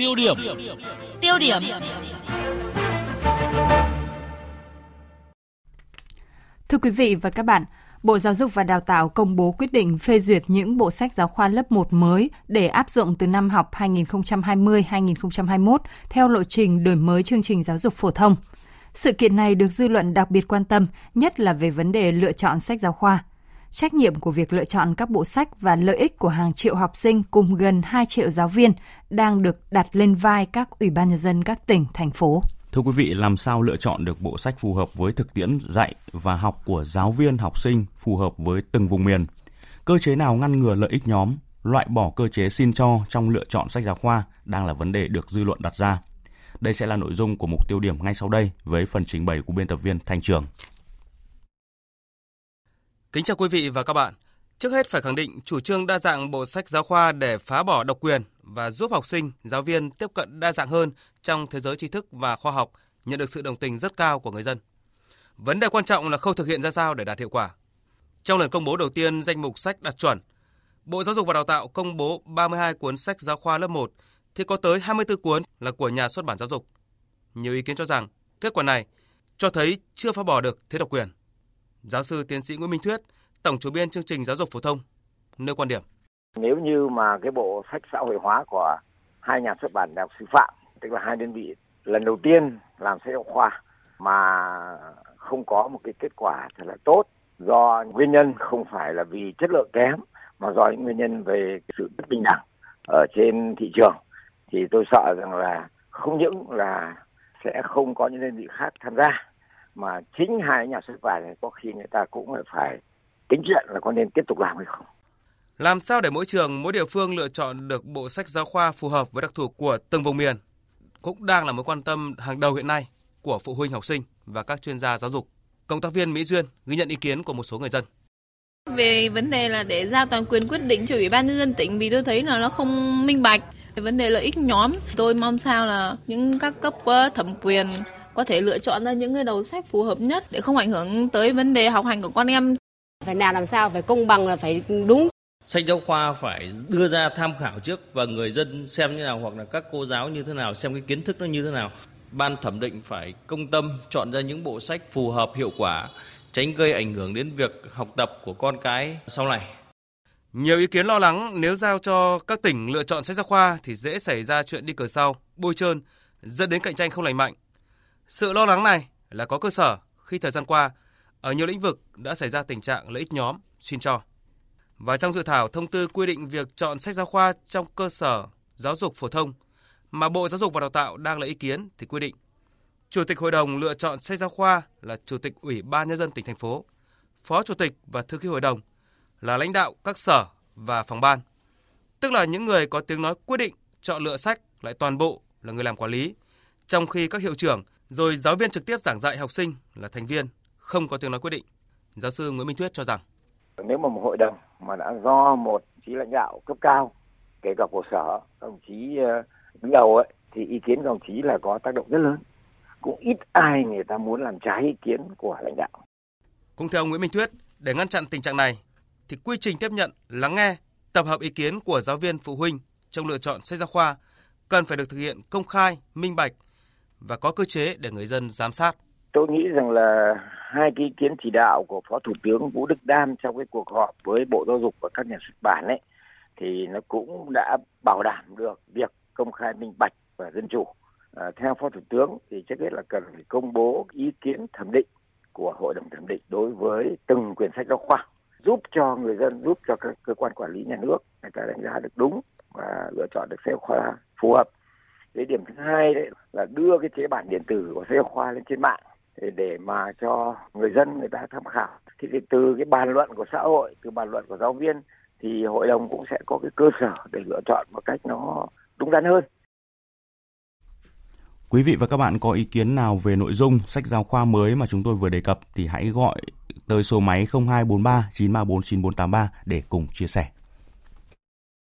Tiêu điểm. Tiêu điểm. Thưa quý vị và các bạn, Bộ Giáo dục và Đào tạo công bố quyết định phê duyệt những bộ sách giáo khoa lớp 1 mới để áp dụng từ năm học 2020-2021 theo lộ trình đổi mới chương trình giáo dục phổ thông. Sự kiện này được dư luận đặc biệt quan tâm, nhất là về vấn đề lựa chọn sách giáo khoa. Trách nhiệm của việc lựa chọn các bộ sách và lợi ích của hàng triệu học sinh cùng gần 2 triệu giáo viên đang được đặt lên vai các ủy ban nhân dân các tỉnh, thành phố. Thưa quý vị, làm sao lựa chọn được bộ sách phù hợp với thực tiễn dạy và học của giáo viên, học sinh phù hợp với từng vùng miền? Cơ chế nào ngăn ngừa lợi ích nhóm, loại bỏ cơ chế xin cho trong lựa chọn sách giáo khoa đang là vấn đề được dư luận đặt ra. Đây sẽ là nội dung của mục tiêu điểm ngay sau đây với phần trình bày của biên tập viên Thanh Trường. Kính chào quý vị và các bạn. Trước hết phải khẳng định chủ trương đa dạng bộ sách giáo khoa để phá bỏ độc quyền và giúp học sinh, giáo viên tiếp cận đa dạng hơn trong thế giới tri thức và khoa học nhận được sự đồng tình rất cao của người dân. Vấn đề quan trọng là khâu thực hiện ra sao để đạt hiệu quả. Trong lần công bố đầu tiên danh mục sách đạt chuẩn, Bộ Giáo dục và Đào tạo công bố 32 cuốn sách giáo khoa lớp 1 thì có tới 24 cuốn là của nhà xuất bản giáo dục. Nhiều ý kiến cho rằng kết quả này cho thấy chưa phá bỏ được thế độc quyền. Giáo sư tiến sĩ Nguyễn Minh Thuyết, tổng chủ biên chương trình giáo dục phổ thông nêu quan điểm. Nếu như mà cái bộ sách xã hội hóa của hai nhà xuất bản đại học sư phạm, tức là hai đơn vị lần đầu tiên làm sách giáo khoa mà không có một cái kết quả thật là tốt do nguyên nhân không phải là vì chất lượng kém mà do những nguyên nhân về sự bất bình đẳng ở trên thị trường thì tôi sợ rằng là không những là sẽ không có những đơn vị khác tham gia mà chính hai nhà xuất bản này có khi người ta cũng phải tính chuyện là có nên tiếp tục làm hay không. Làm sao để mỗi trường, mỗi địa phương lựa chọn được bộ sách giáo khoa phù hợp với đặc thù của từng vùng miền cũng đang là mối quan tâm hàng đầu hiện nay của phụ huynh học sinh và các chuyên gia giáo dục. Cộng tác viên Mỹ Duyên ghi nhận ý kiến của một số người dân. Về vấn đề là để giao toàn quyền quyết định cho Ủy ban nhân dân tỉnh vì tôi thấy là nó không minh bạch. Về vấn đề lợi ích nhóm, tôi mong sao là những các cấp thẩm quyền có thể lựa chọn ra những cái đầu sách phù hợp nhất để không ảnh hưởng tới vấn đề học hành của con em. Phải nào làm sao phải công bằng là phải đúng. Sách giáo khoa phải đưa ra tham khảo trước và người dân xem như nào hoặc là các cô giáo như thế nào xem cái kiến thức nó như thế nào. Ban thẩm định phải công tâm chọn ra những bộ sách phù hợp hiệu quả, tránh gây ảnh hưởng đến việc học tập của con cái sau này. Nhiều ý kiến lo lắng nếu giao cho các tỉnh lựa chọn sách giáo khoa thì dễ xảy ra chuyện đi cờ sau, bôi trơn, dẫn đến cạnh tranh không lành mạnh sự lo lắng này là có cơ sở khi thời gian qua ở nhiều lĩnh vực đã xảy ra tình trạng lợi ích nhóm xin cho. Và trong dự thảo thông tư quy định việc chọn sách giáo khoa trong cơ sở giáo dục phổ thông mà Bộ Giáo dục và Đào tạo đang lấy ý kiến thì quy định Chủ tịch hội đồng lựa chọn sách giáo khoa là Chủ tịch Ủy ban Nhân dân tỉnh, thành phố, Phó Chủ tịch và Thư ký hội đồng là lãnh đạo các sở và phòng ban. Tức là những người có tiếng nói quyết định chọn lựa sách lại toàn bộ là người làm quản lý, trong khi các hiệu trưởng rồi giáo viên trực tiếp giảng dạy học sinh là thành viên không có tiếng nói quyết định. Giáo sư Nguyễn Minh Thuyết cho rằng. Nếu mà một hội đồng mà đã do một chí lãnh đạo cấp cao kể cả của sở đồng chí ờ, đứng đầu ấy thì ý kiến đồng chí là có tác động rất lớn. Cũng ít ai người ta muốn làm trái ý kiến của lãnh đạo. Cũng theo Nguyễn Minh Thuyết để ngăn chặn tình trạng này thì quy trình tiếp nhận lắng nghe tập hợp ý kiến của giáo viên phụ huynh trong lựa chọn sách giáo khoa cần phải được thực hiện công khai minh bạch và có cơ chế để người dân giám sát. Tôi nghĩ rằng là hai cái ý kiến chỉ đạo của Phó Thủ tướng Vũ Đức Đam trong cái cuộc họp với Bộ Giáo dục và các nhà xuất bản ấy thì nó cũng đã bảo đảm được việc công khai minh bạch và dân chủ. À, theo Phó Thủ tướng thì trước hết là cần phải công bố ý kiến thẩm định của Hội đồng thẩm định đối với từng quyển sách giáo khoa giúp cho người dân, giúp cho các cơ quan quản lý nhà nước người ta đánh giá được đúng và lựa chọn được sách giáo khoa phù hợp cái điểm thứ hai đấy là đưa cái chế bản điện tử của sách giáo khoa lên trên mạng để, để mà cho người dân người ta tham khảo thì từ cái bàn luận của xã hội từ bàn luận của giáo viên thì hội đồng cũng sẽ có cái cơ sở để lựa chọn một cách nó đúng đắn hơn Quý vị và các bạn có ý kiến nào về nội dung sách giáo khoa mới mà chúng tôi vừa đề cập thì hãy gọi tới số máy 0243 934 9483 để cùng chia sẻ.